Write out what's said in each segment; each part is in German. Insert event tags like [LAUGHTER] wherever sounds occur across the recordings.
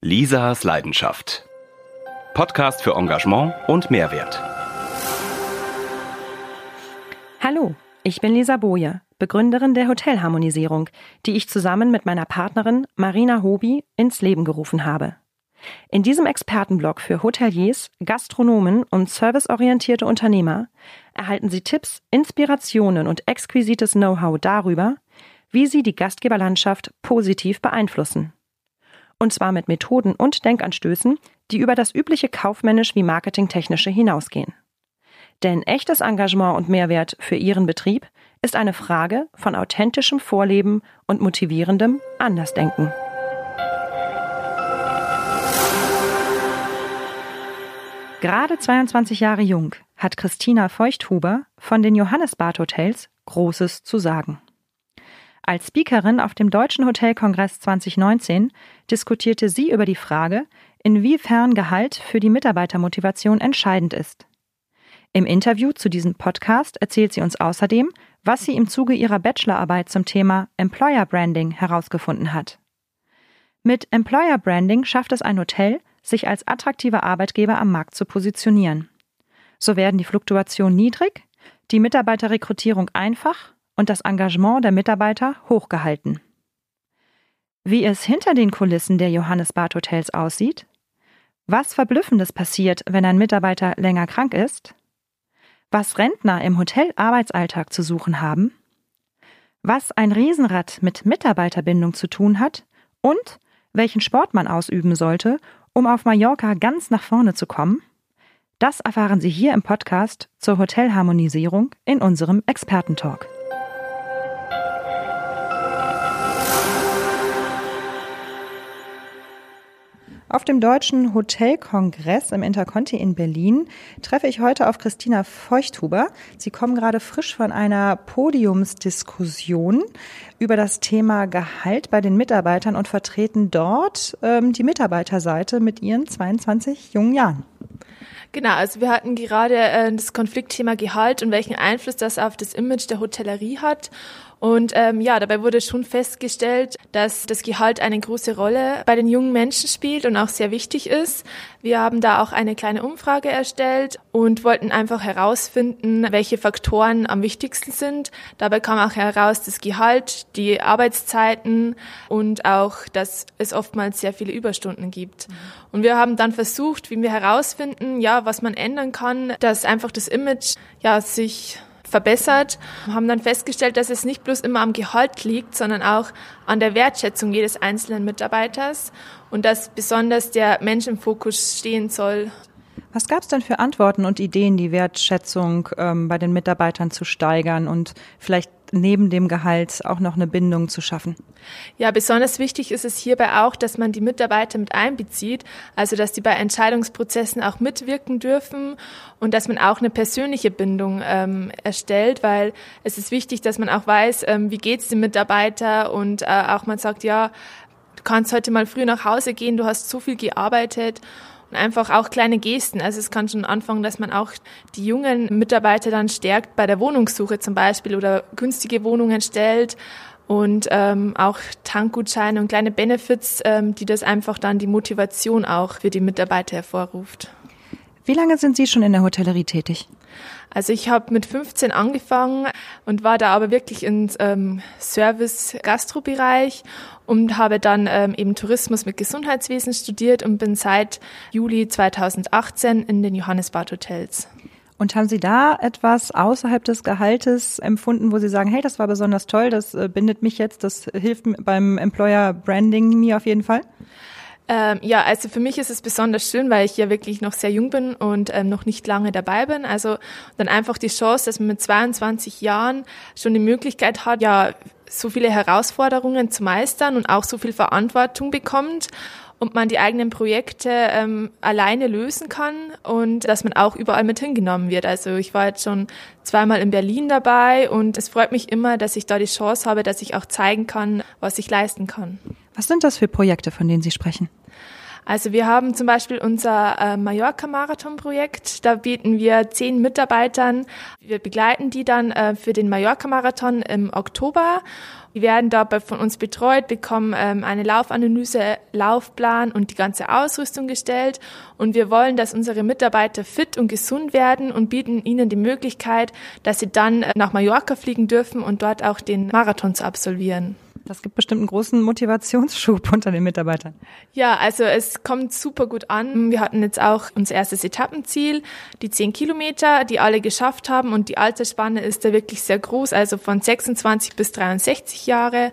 Lisas Leidenschaft. Podcast für Engagement und Mehrwert. Hallo, ich bin Lisa Boje, Begründerin der Hotelharmonisierung, die ich zusammen mit meiner Partnerin Marina Hobi ins Leben gerufen habe. In diesem Expertenblog für Hoteliers, Gastronomen und serviceorientierte Unternehmer erhalten Sie Tipps, Inspirationen und exquisites Know-how darüber, wie Sie die Gastgeberlandschaft positiv beeinflussen. Und zwar mit Methoden und Denkanstößen, die über das übliche kaufmännisch wie marketingtechnische hinausgehen. Denn echtes Engagement und Mehrwert für Ihren Betrieb ist eine Frage von authentischem Vorleben und motivierendem Andersdenken. Gerade 22 Jahre jung hat Christina Feuchthuber von den Johannesbad Hotels Großes zu sagen. Als Speakerin auf dem Deutschen Hotelkongress 2019 diskutierte sie über die Frage, inwiefern Gehalt für die Mitarbeitermotivation entscheidend ist. Im Interview zu diesem Podcast erzählt sie uns außerdem, was sie im Zuge ihrer Bachelorarbeit zum Thema Employer Branding herausgefunden hat. Mit Employer Branding schafft es ein Hotel, sich als attraktiver Arbeitgeber am Markt zu positionieren. So werden die Fluktuationen niedrig, die Mitarbeiterrekrutierung einfach und das Engagement der Mitarbeiter hochgehalten. Wie es hinter den Kulissen der Johannes Bad Hotels aussieht, was Verblüffendes passiert, wenn ein Mitarbeiter länger krank ist, was Rentner im Hotelarbeitsalltag zu suchen haben, was ein Riesenrad mit Mitarbeiterbindung zu tun hat und welchen Sport man ausüben sollte, um auf Mallorca ganz nach vorne zu kommen, das erfahren Sie hier im Podcast zur Hotelharmonisierung in unserem Expertentalk. Auf dem Deutschen Hotelkongress im Interconti in Berlin treffe ich heute auf Christina Feuchthuber. Sie kommen gerade frisch von einer Podiumsdiskussion über das Thema Gehalt bei den Mitarbeitern und vertreten dort ähm, die Mitarbeiterseite mit ihren 22 jungen Jahren. Genau, also wir hatten gerade äh, das Konfliktthema Gehalt und welchen Einfluss das auf das Image der Hotellerie hat. Und ähm, ja, dabei wurde schon festgestellt, dass das Gehalt eine große Rolle bei den jungen Menschen spielt und auch sehr wichtig ist. Wir haben da auch eine kleine Umfrage erstellt und wollten einfach herausfinden, welche Faktoren am wichtigsten sind. Dabei kam auch heraus das Gehalt, die Arbeitszeiten und auch, dass es oftmals sehr viele Überstunden gibt. Und wir haben dann versucht, wie wir herausfinden, ja, was man ändern kann, dass einfach das Image ja sich verbessert, haben dann festgestellt, dass es nicht bloß immer am Gehalt liegt, sondern auch an der Wertschätzung jedes einzelnen Mitarbeiters und dass besonders der Mensch im Fokus stehen soll. Was gab es denn für Antworten und Ideen, die Wertschätzung ähm, bei den Mitarbeitern zu steigern und vielleicht neben dem Gehalt auch noch eine Bindung zu schaffen? Ja, besonders wichtig ist es hierbei auch, dass man die Mitarbeiter mit einbezieht, also dass die bei Entscheidungsprozessen auch mitwirken dürfen und dass man auch eine persönliche Bindung ähm, erstellt, weil es ist wichtig, dass man auch weiß, ähm, wie geht's dem Mitarbeiter und äh, auch man sagt, ja, du kannst heute mal früh nach Hause gehen, du hast so viel gearbeitet und einfach auch kleine Gesten. Also es kann schon anfangen, dass man auch die jungen Mitarbeiter dann stärkt bei der Wohnungssuche zum Beispiel oder günstige Wohnungen stellt und ähm, auch Tankgutscheine und kleine Benefits, ähm, die das einfach dann die Motivation auch für die Mitarbeiter hervorruft. Wie lange sind Sie schon in der Hotellerie tätig? Also ich habe mit 15 angefangen und war da aber wirklich im ähm, Service-Gastro-Bereich und habe dann ähm, eben Tourismus mit Gesundheitswesen studiert und bin seit Juli 2018 in den Johannesbad Hotels. Und haben Sie da etwas außerhalb des Gehaltes empfunden, wo Sie sagen, hey, das war besonders toll, das äh, bindet mich jetzt, das hilft beim Employer Branding mir auf jeden Fall? Ähm, ja, also für mich ist es besonders schön, weil ich ja wirklich noch sehr jung bin und ähm, noch nicht lange dabei bin. Also dann einfach die Chance, dass man mit 22 Jahren schon die Möglichkeit hat, ja, so viele Herausforderungen zu meistern und auch so viel Verantwortung bekommt und man die eigenen Projekte ähm, alleine lösen kann und dass man auch überall mit hingenommen wird. Also ich war jetzt schon zweimal in Berlin dabei und es freut mich immer, dass ich da die Chance habe, dass ich auch zeigen kann, was ich leisten kann. Was sind das für Projekte, von denen Sie sprechen? Also wir haben zum Beispiel unser äh, Mallorca-Marathon-Projekt. Da bieten wir zehn Mitarbeitern, wir begleiten die dann äh, für den Mallorca-Marathon im Oktober. Die werden dabei von uns betreut, bekommen ähm, eine Laufanalyse, Laufplan und die ganze Ausrüstung gestellt. Und wir wollen, dass unsere Mitarbeiter fit und gesund werden und bieten ihnen die Möglichkeit, dass sie dann äh, nach Mallorca fliegen dürfen und dort auch den Marathon zu absolvieren. Das gibt bestimmt einen großen Motivationsschub [LAUGHS] unter den Mitarbeitern. Ja, also es kommt super gut an. Wir hatten jetzt auch unser erstes Etappenziel, die 10 Kilometer, die alle geschafft haben und die Altersspanne ist da wirklich sehr groß, also von 26 bis 63 Jahre.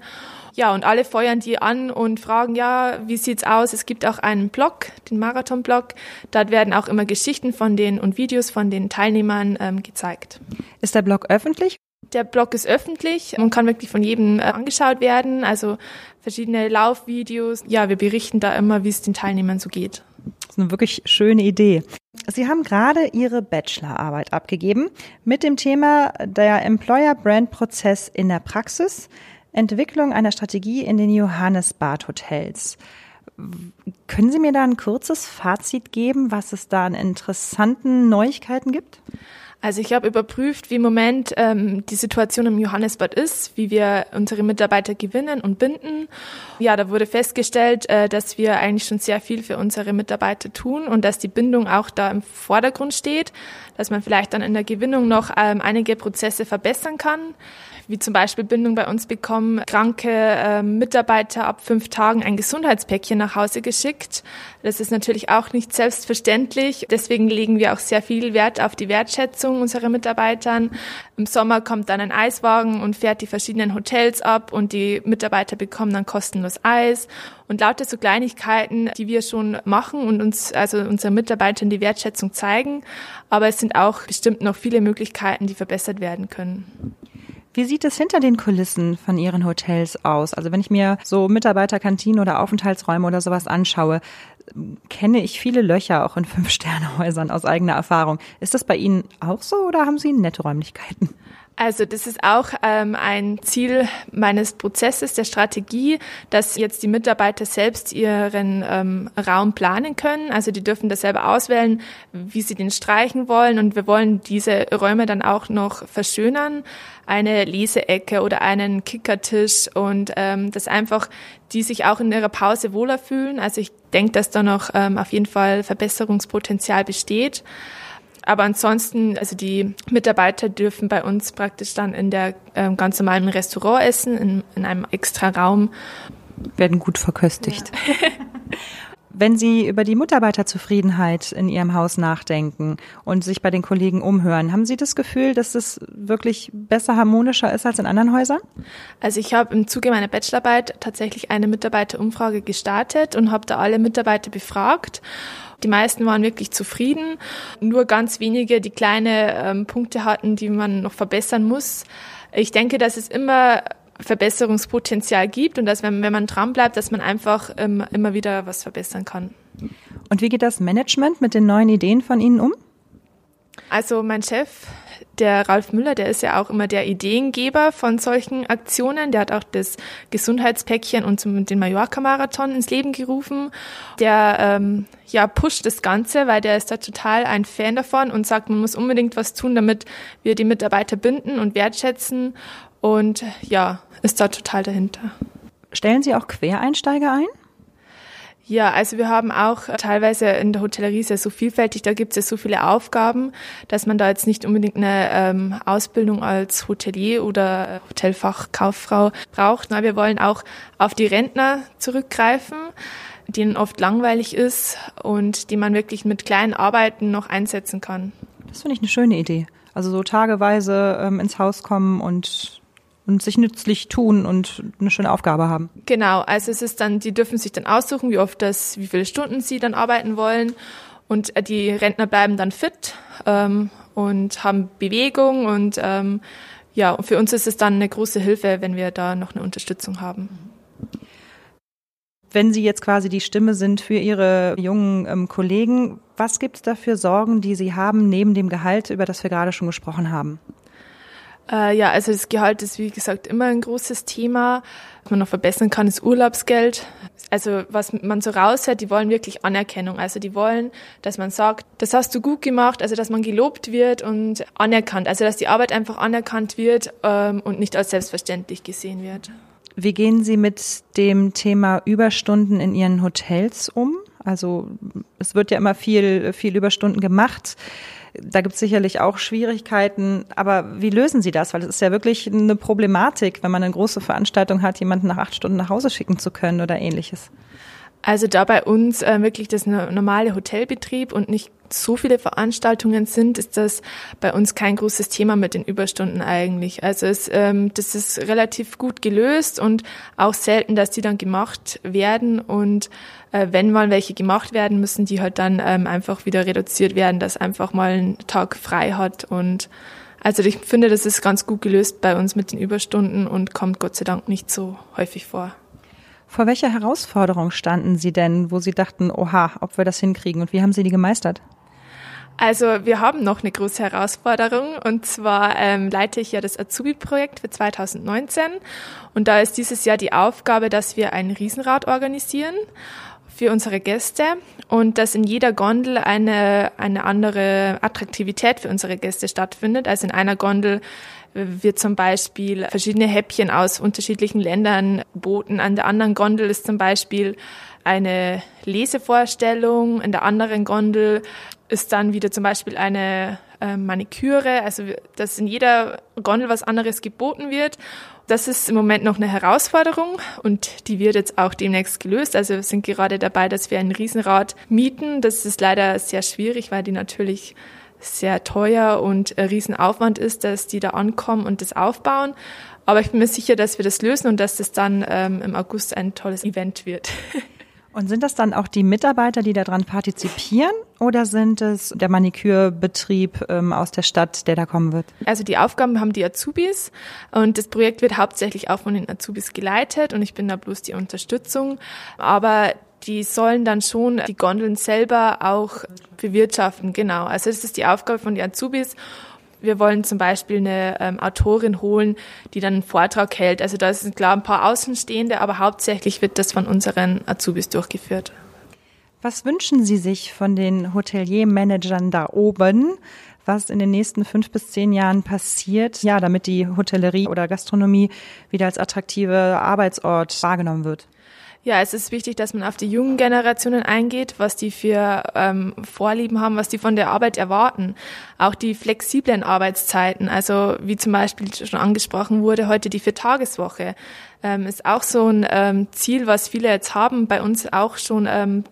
Ja, und alle feuern die an und fragen, ja, wie sieht's aus? Es gibt auch einen Blog, den Marathon-Blog. Dort werden auch immer Geschichten von den und Videos von den Teilnehmern ähm, gezeigt. Ist der Blog öffentlich der Blog ist öffentlich und kann wirklich von jedem äh, angeschaut werden. Also verschiedene Laufvideos. Ja, wir berichten da immer, wie es den Teilnehmern so geht. Das ist eine wirklich schöne Idee. Sie haben gerade Ihre Bachelorarbeit abgegeben mit dem Thema der Employer Brand Prozess in der Praxis, Entwicklung einer Strategie in den Johannes Bad Hotels. Können Sie mir da ein kurzes Fazit geben, was es da an interessanten Neuigkeiten gibt? Also ich habe überprüft, wie im Moment ähm, die Situation im Johannesbad ist, wie wir unsere Mitarbeiter gewinnen und binden. Ja, da wurde festgestellt, äh, dass wir eigentlich schon sehr viel für unsere Mitarbeiter tun und dass die Bindung auch da im Vordergrund steht, dass man vielleicht dann in der Gewinnung noch ähm, einige Prozesse verbessern kann wie zum Beispiel Bindung bei uns bekommen kranke äh, Mitarbeiter ab fünf Tagen ein Gesundheitspäckchen nach Hause geschickt. Das ist natürlich auch nicht selbstverständlich. Deswegen legen wir auch sehr viel Wert auf die Wertschätzung unserer Mitarbeitern. Im Sommer kommt dann ein Eiswagen und fährt die verschiedenen Hotels ab und die Mitarbeiter bekommen dann kostenlos Eis und lauter so Kleinigkeiten, die wir schon machen und uns, also unseren Mitarbeitern die Wertschätzung zeigen. Aber es sind auch bestimmt noch viele Möglichkeiten, die verbessert werden können. Wie sieht es hinter den Kulissen von Ihren Hotels aus? Also wenn ich mir so Mitarbeiterkantinen oder Aufenthaltsräume oder sowas anschaue, kenne ich viele Löcher auch in [LAUGHS] Fünf-Sterne-Häusern aus eigener Erfahrung. Ist das bei Ihnen auch so oder haben Sie nette Räumlichkeiten? Also das ist auch ähm, ein Ziel meines Prozesses der Strategie, dass jetzt die Mitarbeiter selbst ihren ähm, Raum planen können. Also die dürfen das selber auswählen, wie sie den streichen wollen. Und wir wollen diese Räume dann auch noch verschönern. Eine Leseecke oder einen Kickertisch und ähm, dass einfach die sich auch in ihrer Pause wohler fühlen. Also ich denke, dass da noch ähm, auf jeden Fall Verbesserungspotenzial besteht. Aber ansonsten, also die Mitarbeiter dürfen bei uns praktisch dann in der ähm, ganz normalen Restaurant essen, in, in einem extra Raum. Werden gut verköstigt. Ja. [LAUGHS] Wenn Sie über die Mitarbeiterzufriedenheit in Ihrem Haus nachdenken und sich bei den Kollegen umhören, haben Sie das Gefühl, dass es wirklich besser harmonischer ist als in anderen Häusern? Also ich habe im Zuge meiner Bachelorarbeit tatsächlich eine Mitarbeiterumfrage gestartet und habe da alle Mitarbeiter befragt. Die meisten waren wirklich zufrieden. Nur ganz wenige, die kleine ähm, Punkte hatten, die man noch verbessern muss. Ich denke, dass es immer Verbesserungspotenzial gibt und dass, wenn, wenn man dran bleibt, dass man einfach ähm, immer wieder was verbessern kann. Und wie geht das Management mit den neuen Ideen von Ihnen um? Also mein Chef, der Ralf Müller, der ist ja auch immer der Ideengeber von solchen Aktionen. Der hat auch das Gesundheitspäckchen und den Mallorca-Marathon ins Leben gerufen. Der ähm, ja pusht das Ganze, weil der ist da total ein Fan davon und sagt, man muss unbedingt was tun, damit wir die Mitarbeiter binden und wertschätzen und ja, ist da total dahinter. Stellen Sie auch Quereinsteiger ein? Ja, also wir haben auch teilweise in der Hotellerie sehr so vielfältig, da gibt es ja so viele Aufgaben, dass man da jetzt nicht unbedingt eine ähm, Ausbildung als Hotelier oder Hotelfachkauffrau braucht. Na, wir wollen auch auf die Rentner zurückgreifen, denen oft langweilig ist und die man wirklich mit kleinen Arbeiten noch einsetzen kann. Das finde ich eine schöne Idee. Also so tageweise ähm, ins Haus kommen und und sich nützlich tun und eine schöne Aufgabe haben. Genau, also es ist dann, die dürfen sich dann aussuchen, wie oft das, wie viele Stunden sie dann arbeiten wollen. Und äh, die Rentner bleiben dann fit ähm, und haben Bewegung und ähm, ja, für uns ist es dann eine große Hilfe, wenn wir da noch eine Unterstützung haben. Wenn Sie jetzt quasi die Stimme sind für Ihre jungen ähm, Kollegen, was gibt es da für Sorgen, die Sie haben neben dem Gehalt, über das wir gerade schon gesprochen haben? Äh, ja, also das Gehalt ist wie gesagt immer ein großes Thema. Was man noch verbessern kann, ist Urlaubsgeld. Also was man so raushört, die wollen wirklich Anerkennung. Also die wollen, dass man sagt, das hast du gut gemacht, also dass man gelobt wird und anerkannt. Also dass die Arbeit einfach anerkannt wird ähm, und nicht als selbstverständlich gesehen wird. Wie gehen Sie mit dem Thema Überstunden in Ihren Hotels um? Also es wird ja immer viel, viel Überstunden gemacht. Da gibt es sicherlich auch Schwierigkeiten. Aber wie lösen Sie das? Weil es ist ja wirklich eine Problematik, wenn man eine große Veranstaltung hat, jemanden nach acht Stunden nach Hause schicken zu können oder ähnliches. Also da bei uns äh, wirklich das normale Hotelbetrieb und nicht so viele Veranstaltungen sind, ist das bei uns kein großes Thema mit den Überstunden eigentlich. Also es, ähm, das ist relativ gut gelöst und auch selten, dass die dann gemacht werden. Und äh, wenn mal welche gemacht werden, müssen die halt dann ähm, einfach wieder reduziert werden, dass einfach mal ein Tag frei hat. Und also ich finde, das ist ganz gut gelöst bei uns mit den Überstunden und kommt Gott sei Dank nicht so häufig vor. Vor welcher Herausforderung standen Sie denn, wo Sie dachten, oha, ob wir das hinkriegen und wie haben Sie die gemeistert? Also wir haben noch eine große Herausforderung und zwar ähm, leite ich ja das Azubi-Projekt für 2019 und da ist dieses Jahr die Aufgabe, dass wir ein Riesenrad organisieren für unsere Gäste und dass in jeder Gondel eine, eine andere Attraktivität für unsere Gäste stattfindet. Also in einer Gondel wird zum Beispiel verschiedene Häppchen aus unterschiedlichen Ländern geboten. An der anderen Gondel ist zum Beispiel eine Lesevorstellung. In der anderen Gondel ist dann wieder zum Beispiel eine äh, Maniküre. Also dass in jeder Gondel was anderes geboten wird. Das ist im Moment noch eine Herausforderung und die wird jetzt auch demnächst gelöst. Also wir sind gerade dabei, dass wir ein Riesenrad mieten. Das ist leider sehr schwierig, weil die natürlich sehr teuer und ein Riesenaufwand ist, dass die da ankommen und das aufbauen. Aber ich bin mir sicher, dass wir das lösen und dass das dann ähm, im August ein tolles Event wird. [LAUGHS] Und sind das dann auch die Mitarbeiter, die daran partizipieren oder sind es der Manikürbetrieb ähm, aus der Stadt, der da kommen wird? Also die Aufgaben haben die Azubis und das Projekt wird hauptsächlich auch von den Azubis geleitet und ich bin da bloß die Unterstützung. Aber die sollen dann schon die Gondeln selber auch bewirtschaften, genau. Also das ist die Aufgabe von den Azubis. Wir wollen zum Beispiel eine ähm, Autorin holen, die dann einen Vortrag hält. Also da sind klar ein paar Außenstehende, aber hauptsächlich wird das von unseren Azubis durchgeführt. Was wünschen Sie sich von den Hoteliermanagern da oben? was in den nächsten fünf bis zehn Jahren passiert, ja, damit die Hotellerie oder Gastronomie wieder als attraktive Arbeitsort wahrgenommen wird? Ja, es ist wichtig, dass man auf die jungen Generationen eingeht, was die für ähm, Vorlieben haben, was die von der Arbeit erwarten. Auch die flexiblen Arbeitszeiten, also wie zum Beispiel schon angesprochen wurde, heute die Viertageswoche, ähm, ist auch so ein ähm, Ziel, was viele jetzt haben, bei uns auch schon ähm,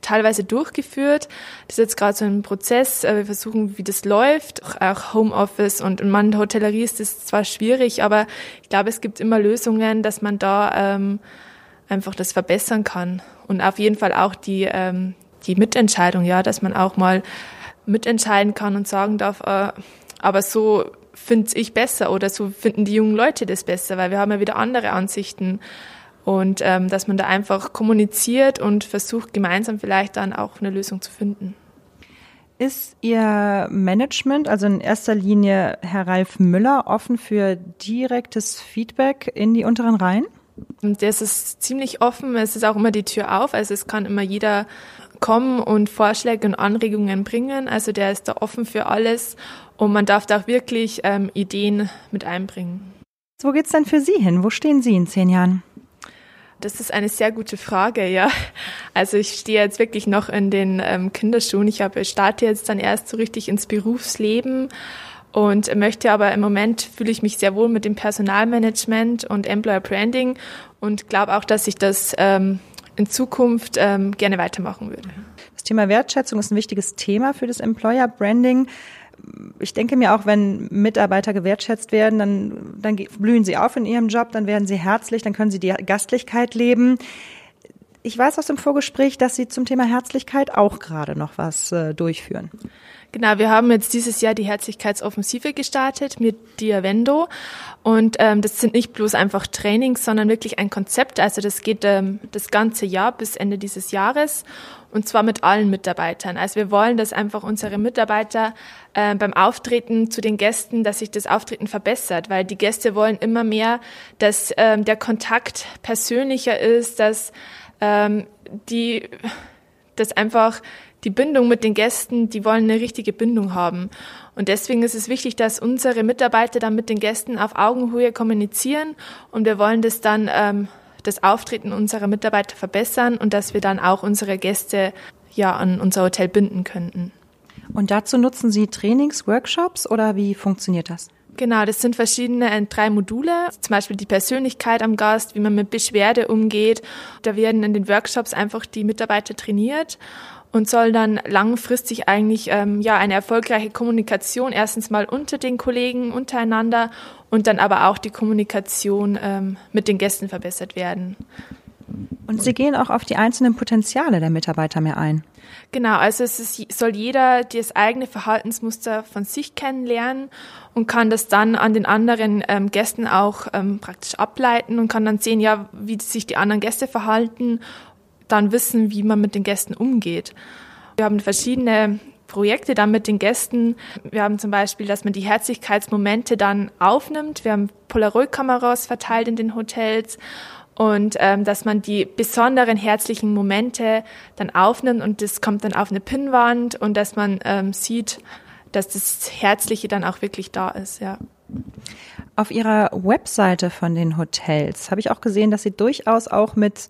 teilweise durchgeführt. Das ist jetzt gerade so ein Prozess. Äh, wir versuchen, wie das läuft. Auch Homeoffice und in manchen Hotellerie ist das zwar schwierig, aber ich glaube, es gibt immer Lösungen, dass man da ähm, einfach das verbessern kann. Und auf jeden Fall auch die, ähm, die Mitentscheidung, ja, dass man auch mal mitentscheiden kann und sagen darf, äh, aber so finde ich besser oder so finden die jungen Leute das besser, weil wir haben ja wieder andere Ansichten. Und ähm, dass man da einfach kommuniziert und versucht, gemeinsam vielleicht dann auch eine Lösung zu finden. Ist Ihr Management, also in erster Linie Herr Ralf Müller, offen für direktes Feedback in die unteren Reihen? Das ist ziemlich offen. Es ist auch immer die Tür auf. Also es kann immer jeder kommen und Vorschläge und Anregungen bringen. Also der ist da offen für alles und man darf da auch wirklich ähm, Ideen mit einbringen. Wo geht's denn für Sie hin? Wo stehen Sie in zehn Jahren? Das ist eine sehr gute Frage, ja. Also ich stehe jetzt wirklich noch in den ähm, Kinderschuhen. Ich habe starte jetzt dann erst so richtig ins Berufsleben und möchte aber im Moment fühle ich mich sehr wohl mit dem Personalmanagement und Employer Branding und glaube auch, dass ich das ähm, in Zukunft ähm, gerne weitermachen würde. Das Thema Wertschätzung ist ein wichtiges Thema für das Employer Branding. Ich denke mir auch, wenn Mitarbeiter gewertschätzt werden, dann, dann blühen sie auf in ihrem Job, dann werden sie herzlich, dann können sie die Gastlichkeit leben. Ich weiß aus dem Vorgespräch, dass Sie zum Thema Herzlichkeit auch gerade noch was äh, durchführen. Genau, wir haben jetzt dieses Jahr die Herzlichkeitsoffensive gestartet mit Diavendo. Und ähm, das sind nicht bloß einfach Trainings, sondern wirklich ein Konzept. Also das geht ähm, das ganze Jahr bis Ende dieses Jahres und zwar mit allen Mitarbeitern. Also wir wollen, dass einfach unsere Mitarbeiter äh, beim Auftreten zu den Gästen, dass sich das Auftreten verbessert, weil die Gäste wollen immer mehr, dass ähm, der Kontakt persönlicher ist, dass ähm, die, dass einfach die Bindung mit den Gästen, die wollen eine richtige Bindung haben. Und deswegen ist es wichtig, dass unsere Mitarbeiter dann mit den Gästen auf Augenhöhe kommunizieren und wir wollen das dann ähm, das Auftreten unserer Mitarbeiter verbessern und dass wir dann auch unsere Gäste ja an unser Hotel binden könnten. Und dazu nutzen Sie Trainings, Workshops oder wie funktioniert das? Genau, das sind verschiedene äh, drei Module, zum Beispiel die Persönlichkeit am Gast, wie man mit Beschwerde umgeht. Da werden in den Workshops einfach die Mitarbeiter trainiert und soll dann langfristig eigentlich ähm, ja eine erfolgreiche Kommunikation erstens mal unter den Kollegen untereinander und dann aber auch die Kommunikation ähm, mit den Gästen verbessert werden. Und Sie gehen auch auf die einzelnen Potenziale der Mitarbeiter mehr ein. Genau, also es ist, soll jeder das eigene Verhaltensmuster von sich kennenlernen und kann das dann an den anderen ähm, Gästen auch ähm, praktisch ableiten und kann dann sehen, ja, wie sich die anderen Gäste verhalten dann wissen, wie man mit den Gästen umgeht. Wir haben verschiedene Projekte dann mit den Gästen. Wir haben zum Beispiel, dass man die Herzlichkeitsmomente dann aufnimmt. Wir haben Polaroid-Kameras verteilt in den Hotels und ähm, dass man die besonderen herzlichen Momente dann aufnimmt und das kommt dann auf eine Pinnwand und dass man ähm, sieht, dass das Herzliche dann auch wirklich da ist, ja. Auf Ihrer Webseite von den Hotels habe ich auch gesehen, dass Sie durchaus auch mit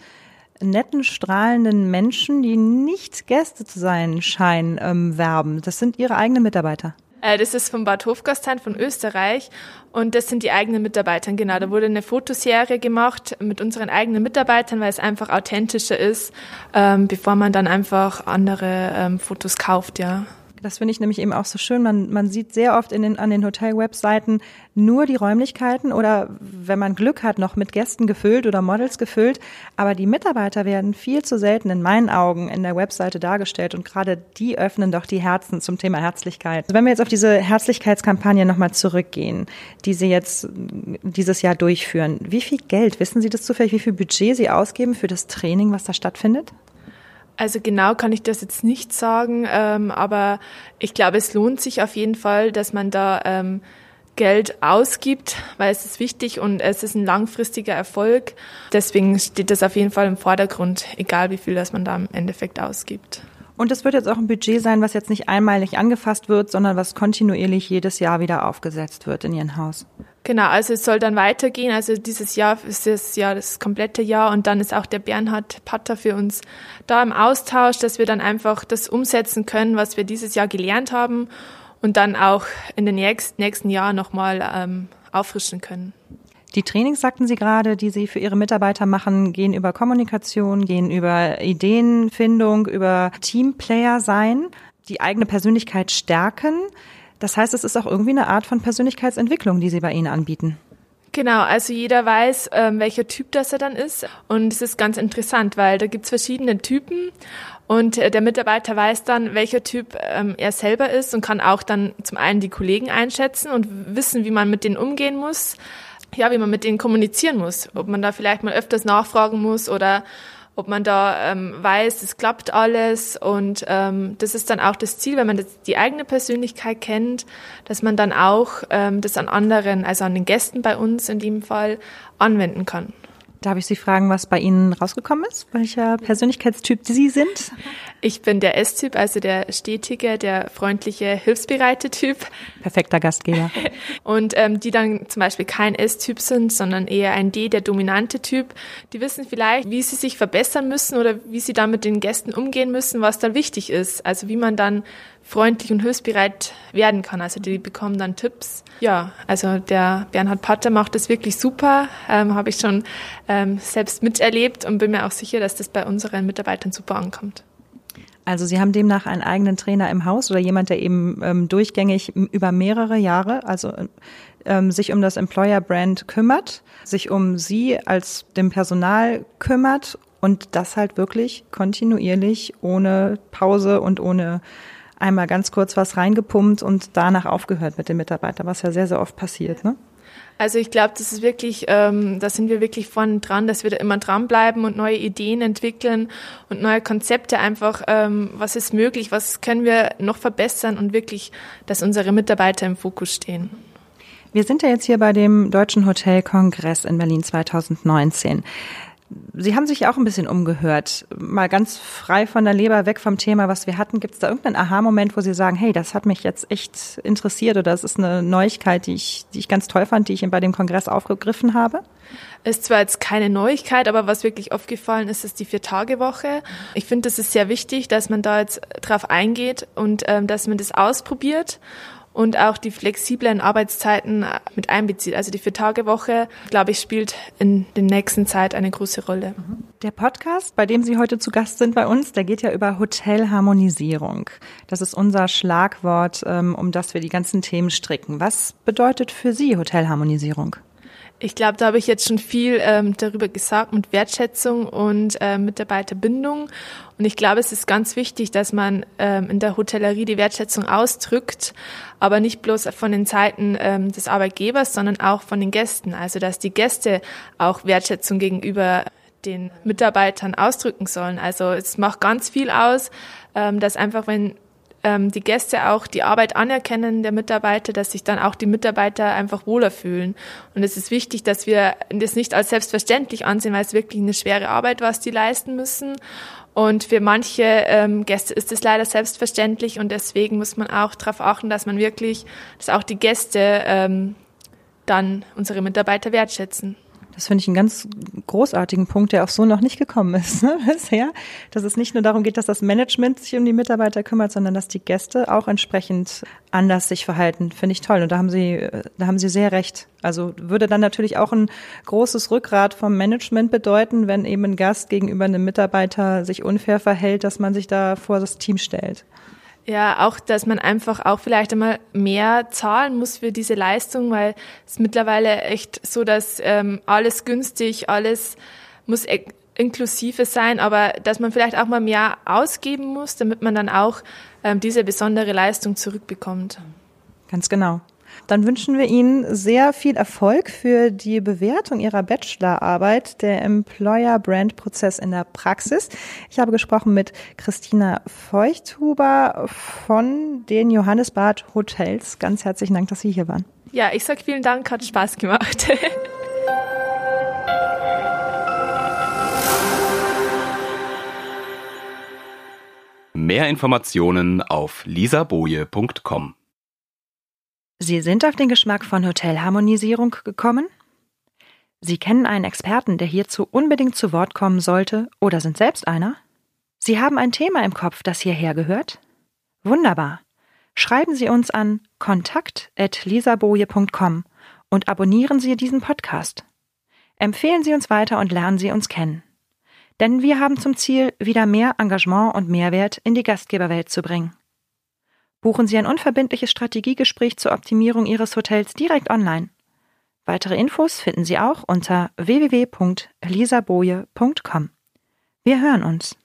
netten, strahlenden Menschen, die nicht Gäste zu sein scheinen, ähm, werben. Das sind Ihre eigenen Mitarbeiter. Äh, das ist vom Bad Hofgastein von Österreich und das sind die eigenen Mitarbeiter. Genau, da wurde eine Fotoserie gemacht mit unseren eigenen Mitarbeitern, weil es einfach authentischer ist, ähm, bevor man dann einfach andere ähm, Fotos kauft, ja. Das finde ich nämlich eben auch so schön. Man, man sieht sehr oft in den, an den Hotel-Webseiten nur die Räumlichkeiten oder wenn man Glück hat, noch mit Gästen gefüllt oder Models gefüllt. Aber die Mitarbeiter werden viel zu selten in meinen Augen in der Webseite dargestellt und gerade die öffnen doch die Herzen zum Thema Herzlichkeit. Wenn wir jetzt auf diese Herzlichkeitskampagne nochmal zurückgehen, die Sie jetzt dieses Jahr durchführen, wie viel Geld, wissen Sie das zufällig, wie viel Budget Sie ausgeben für das Training, was da stattfindet? Also genau kann ich das jetzt nicht sagen, ähm, aber ich glaube, es lohnt sich auf jeden Fall, dass man da ähm, Geld ausgibt, weil es ist wichtig und es ist ein langfristiger Erfolg. Deswegen steht das auf jeden Fall im Vordergrund, egal wie viel das man da im Endeffekt ausgibt. Und es wird jetzt auch ein Budget sein, was jetzt nicht einmalig angefasst wird, sondern was kontinuierlich jedes Jahr wieder aufgesetzt wird in Ihrem Haus. Genau, also es soll dann weitergehen. Also dieses Jahr ist das Jahr das komplette Jahr und dann ist auch der Bernhard Patter für uns da im Austausch, dass wir dann einfach das umsetzen können, was wir dieses Jahr gelernt haben und dann auch in den nächsten Jahren nochmal ähm, auffrischen können. Die Trainings, sagten Sie gerade, die Sie für Ihre Mitarbeiter machen, gehen über Kommunikation, gehen über Ideenfindung, über Teamplayer sein, die eigene Persönlichkeit stärken. Das heißt, es ist auch irgendwie eine Art von Persönlichkeitsentwicklung, die Sie bei Ihnen anbieten. Genau, also jeder weiß, ähm, welcher Typ das er dann ist. Und es ist ganz interessant, weil da gibt's verschiedene Typen und äh, der Mitarbeiter weiß dann, welcher Typ ähm, er selber ist und kann auch dann zum einen die Kollegen einschätzen und wissen, wie man mit denen umgehen muss, ja, wie man mit denen kommunizieren muss, ob man da vielleicht mal öfters nachfragen muss oder ob man da ähm, weiß, es klappt alles. Und ähm, das ist dann auch das Ziel, wenn man das, die eigene Persönlichkeit kennt, dass man dann auch ähm, das an anderen, also an den Gästen bei uns in dem Fall, anwenden kann. Darf ich Sie fragen, was bei Ihnen rausgekommen ist? Welcher Persönlichkeitstyp Sie sind? Ich bin der S-Typ, also der stetige, der freundliche, hilfsbereite Typ. Perfekter Gastgeber. [LAUGHS] Und ähm, die dann zum Beispiel kein S-Typ sind, sondern eher ein D, der dominante Typ. Die wissen vielleicht, wie sie sich verbessern müssen oder wie sie dann mit den Gästen umgehen müssen, was dann wichtig ist. Also wie man dann freundlich und hilfsbereit werden kann. Also die bekommen dann Tipps. Ja, also der Bernhard Patter macht das wirklich super, ähm, habe ich schon ähm, selbst miterlebt und bin mir auch sicher, dass das bei unseren Mitarbeitern super ankommt. Also Sie haben demnach einen eigenen Trainer im Haus oder jemand, der eben ähm, durchgängig über mehrere Jahre, also ähm, sich um das Employer Brand kümmert, sich um Sie als dem Personal kümmert Und das halt wirklich kontinuierlich, ohne Pause und ohne einmal ganz kurz was reingepumpt und danach aufgehört mit dem Mitarbeiter, was ja sehr, sehr oft passiert. Ne? Also ich glaube, das ist wirklich, ähm, da sind wir wirklich vorne dran, dass wir da immer dranbleiben und neue Ideen entwickeln und neue Konzepte einfach, ähm, was ist möglich, was können wir noch verbessern und wirklich, dass unsere Mitarbeiter im Fokus stehen. Wir sind ja jetzt hier bei dem Deutschen Hotelkongress in Berlin 2019. Sie haben sich auch ein bisschen umgehört, mal ganz frei von der Leber, weg vom Thema, was wir hatten. Gibt es da irgendeinen Aha-Moment, wo Sie sagen, hey, das hat mich jetzt echt interessiert oder das ist eine Neuigkeit, die ich, die ich ganz toll fand, die ich bei dem Kongress aufgegriffen habe? Ist zwar jetzt keine Neuigkeit, aber was wirklich aufgefallen ist, ist die Vier-Tage-Woche. Ich finde, das ist sehr wichtig, dass man da jetzt drauf eingeht und ähm, dass man das ausprobiert und auch die flexiblen Arbeitszeiten mit einbezieht. Also die Vier-Tage-Woche, glaube ich, spielt in der nächsten Zeit eine große Rolle. Der Podcast, bei dem Sie heute zu Gast sind bei uns, der geht ja über Hotelharmonisierung. Das ist unser Schlagwort, ähm, um das wir die ganzen Themen stricken. Was bedeutet für Sie Hotelharmonisierung? Ich glaube, da habe ich jetzt schon viel ähm, darüber gesagt mit Wertschätzung und äh, Mitarbeiterbindung. Und ich glaube, es ist ganz wichtig, dass man ähm, in der Hotellerie die Wertschätzung ausdrückt, aber nicht bloß von den Seiten ähm, des Arbeitgebers, sondern auch von den Gästen. Also dass die Gäste auch Wertschätzung gegenüber den Mitarbeitern ausdrücken sollen. Also es macht ganz viel aus, ähm, dass einfach, wenn ähm, die Gäste auch die Arbeit anerkennen der Mitarbeiter, dass sich dann auch die Mitarbeiter einfach wohler fühlen. Und es ist wichtig, dass wir das nicht als selbstverständlich ansehen, weil es wirklich eine schwere Arbeit, was die leisten müssen. Und für manche ähm, Gäste ist es leider selbstverständlich und deswegen muss man auch darauf achten, dass man wirklich, dass auch die Gäste ähm, dann unsere Mitarbeiter wertschätzen. Das finde ich einen ganz großartigen Punkt, der auch so noch nicht gekommen ist ne, [LAUGHS] bisher. Dass es nicht nur darum geht, dass das Management sich um die Mitarbeiter kümmert, sondern dass die Gäste auch entsprechend anders sich verhalten. Finde ich toll. Und da haben Sie, da haben Sie sehr recht. Also würde dann natürlich auch ein großes Rückgrat vom Management bedeuten, wenn eben ein Gast gegenüber einem Mitarbeiter sich unfair verhält, dass man sich da vor das Team stellt. Ja, auch, dass man einfach auch vielleicht einmal mehr zahlen muss für diese Leistung, weil es mittlerweile echt so, dass ähm, alles günstig, alles muss e inklusive sein, aber dass man vielleicht auch mal mehr ausgeben muss, damit man dann auch ähm, diese besondere Leistung zurückbekommt. Ganz genau. Dann wünschen wir Ihnen sehr viel Erfolg für die Bewertung Ihrer Bachelorarbeit, der Employer Brand Prozess in der Praxis. Ich habe gesprochen mit Christina Feuchthuber von den Johannesbad Hotels. Ganz herzlichen Dank, dass Sie hier waren. Ja, ich sage vielen Dank, hat Spaß gemacht. [LAUGHS] Mehr Informationen auf lisaboje.com. Sie sind auf den Geschmack von Hotelharmonisierung gekommen? Sie kennen einen Experten, der hierzu unbedingt zu Wort kommen sollte, oder sind selbst einer? Sie haben ein Thema im Kopf, das hierher gehört? Wunderbar. Schreiben Sie uns an kontakt.lisaboje.com und abonnieren Sie diesen Podcast. Empfehlen Sie uns weiter und lernen Sie uns kennen. Denn wir haben zum Ziel, wieder mehr Engagement und Mehrwert in die Gastgeberwelt zu bringen. Buchen Sie ein unverbindliches Strategiegespräch zur Optimierung Ihres Hotels direkt online. Weitere Infos finden Sie auch unter www.elisaboje.com. Wir hören uns.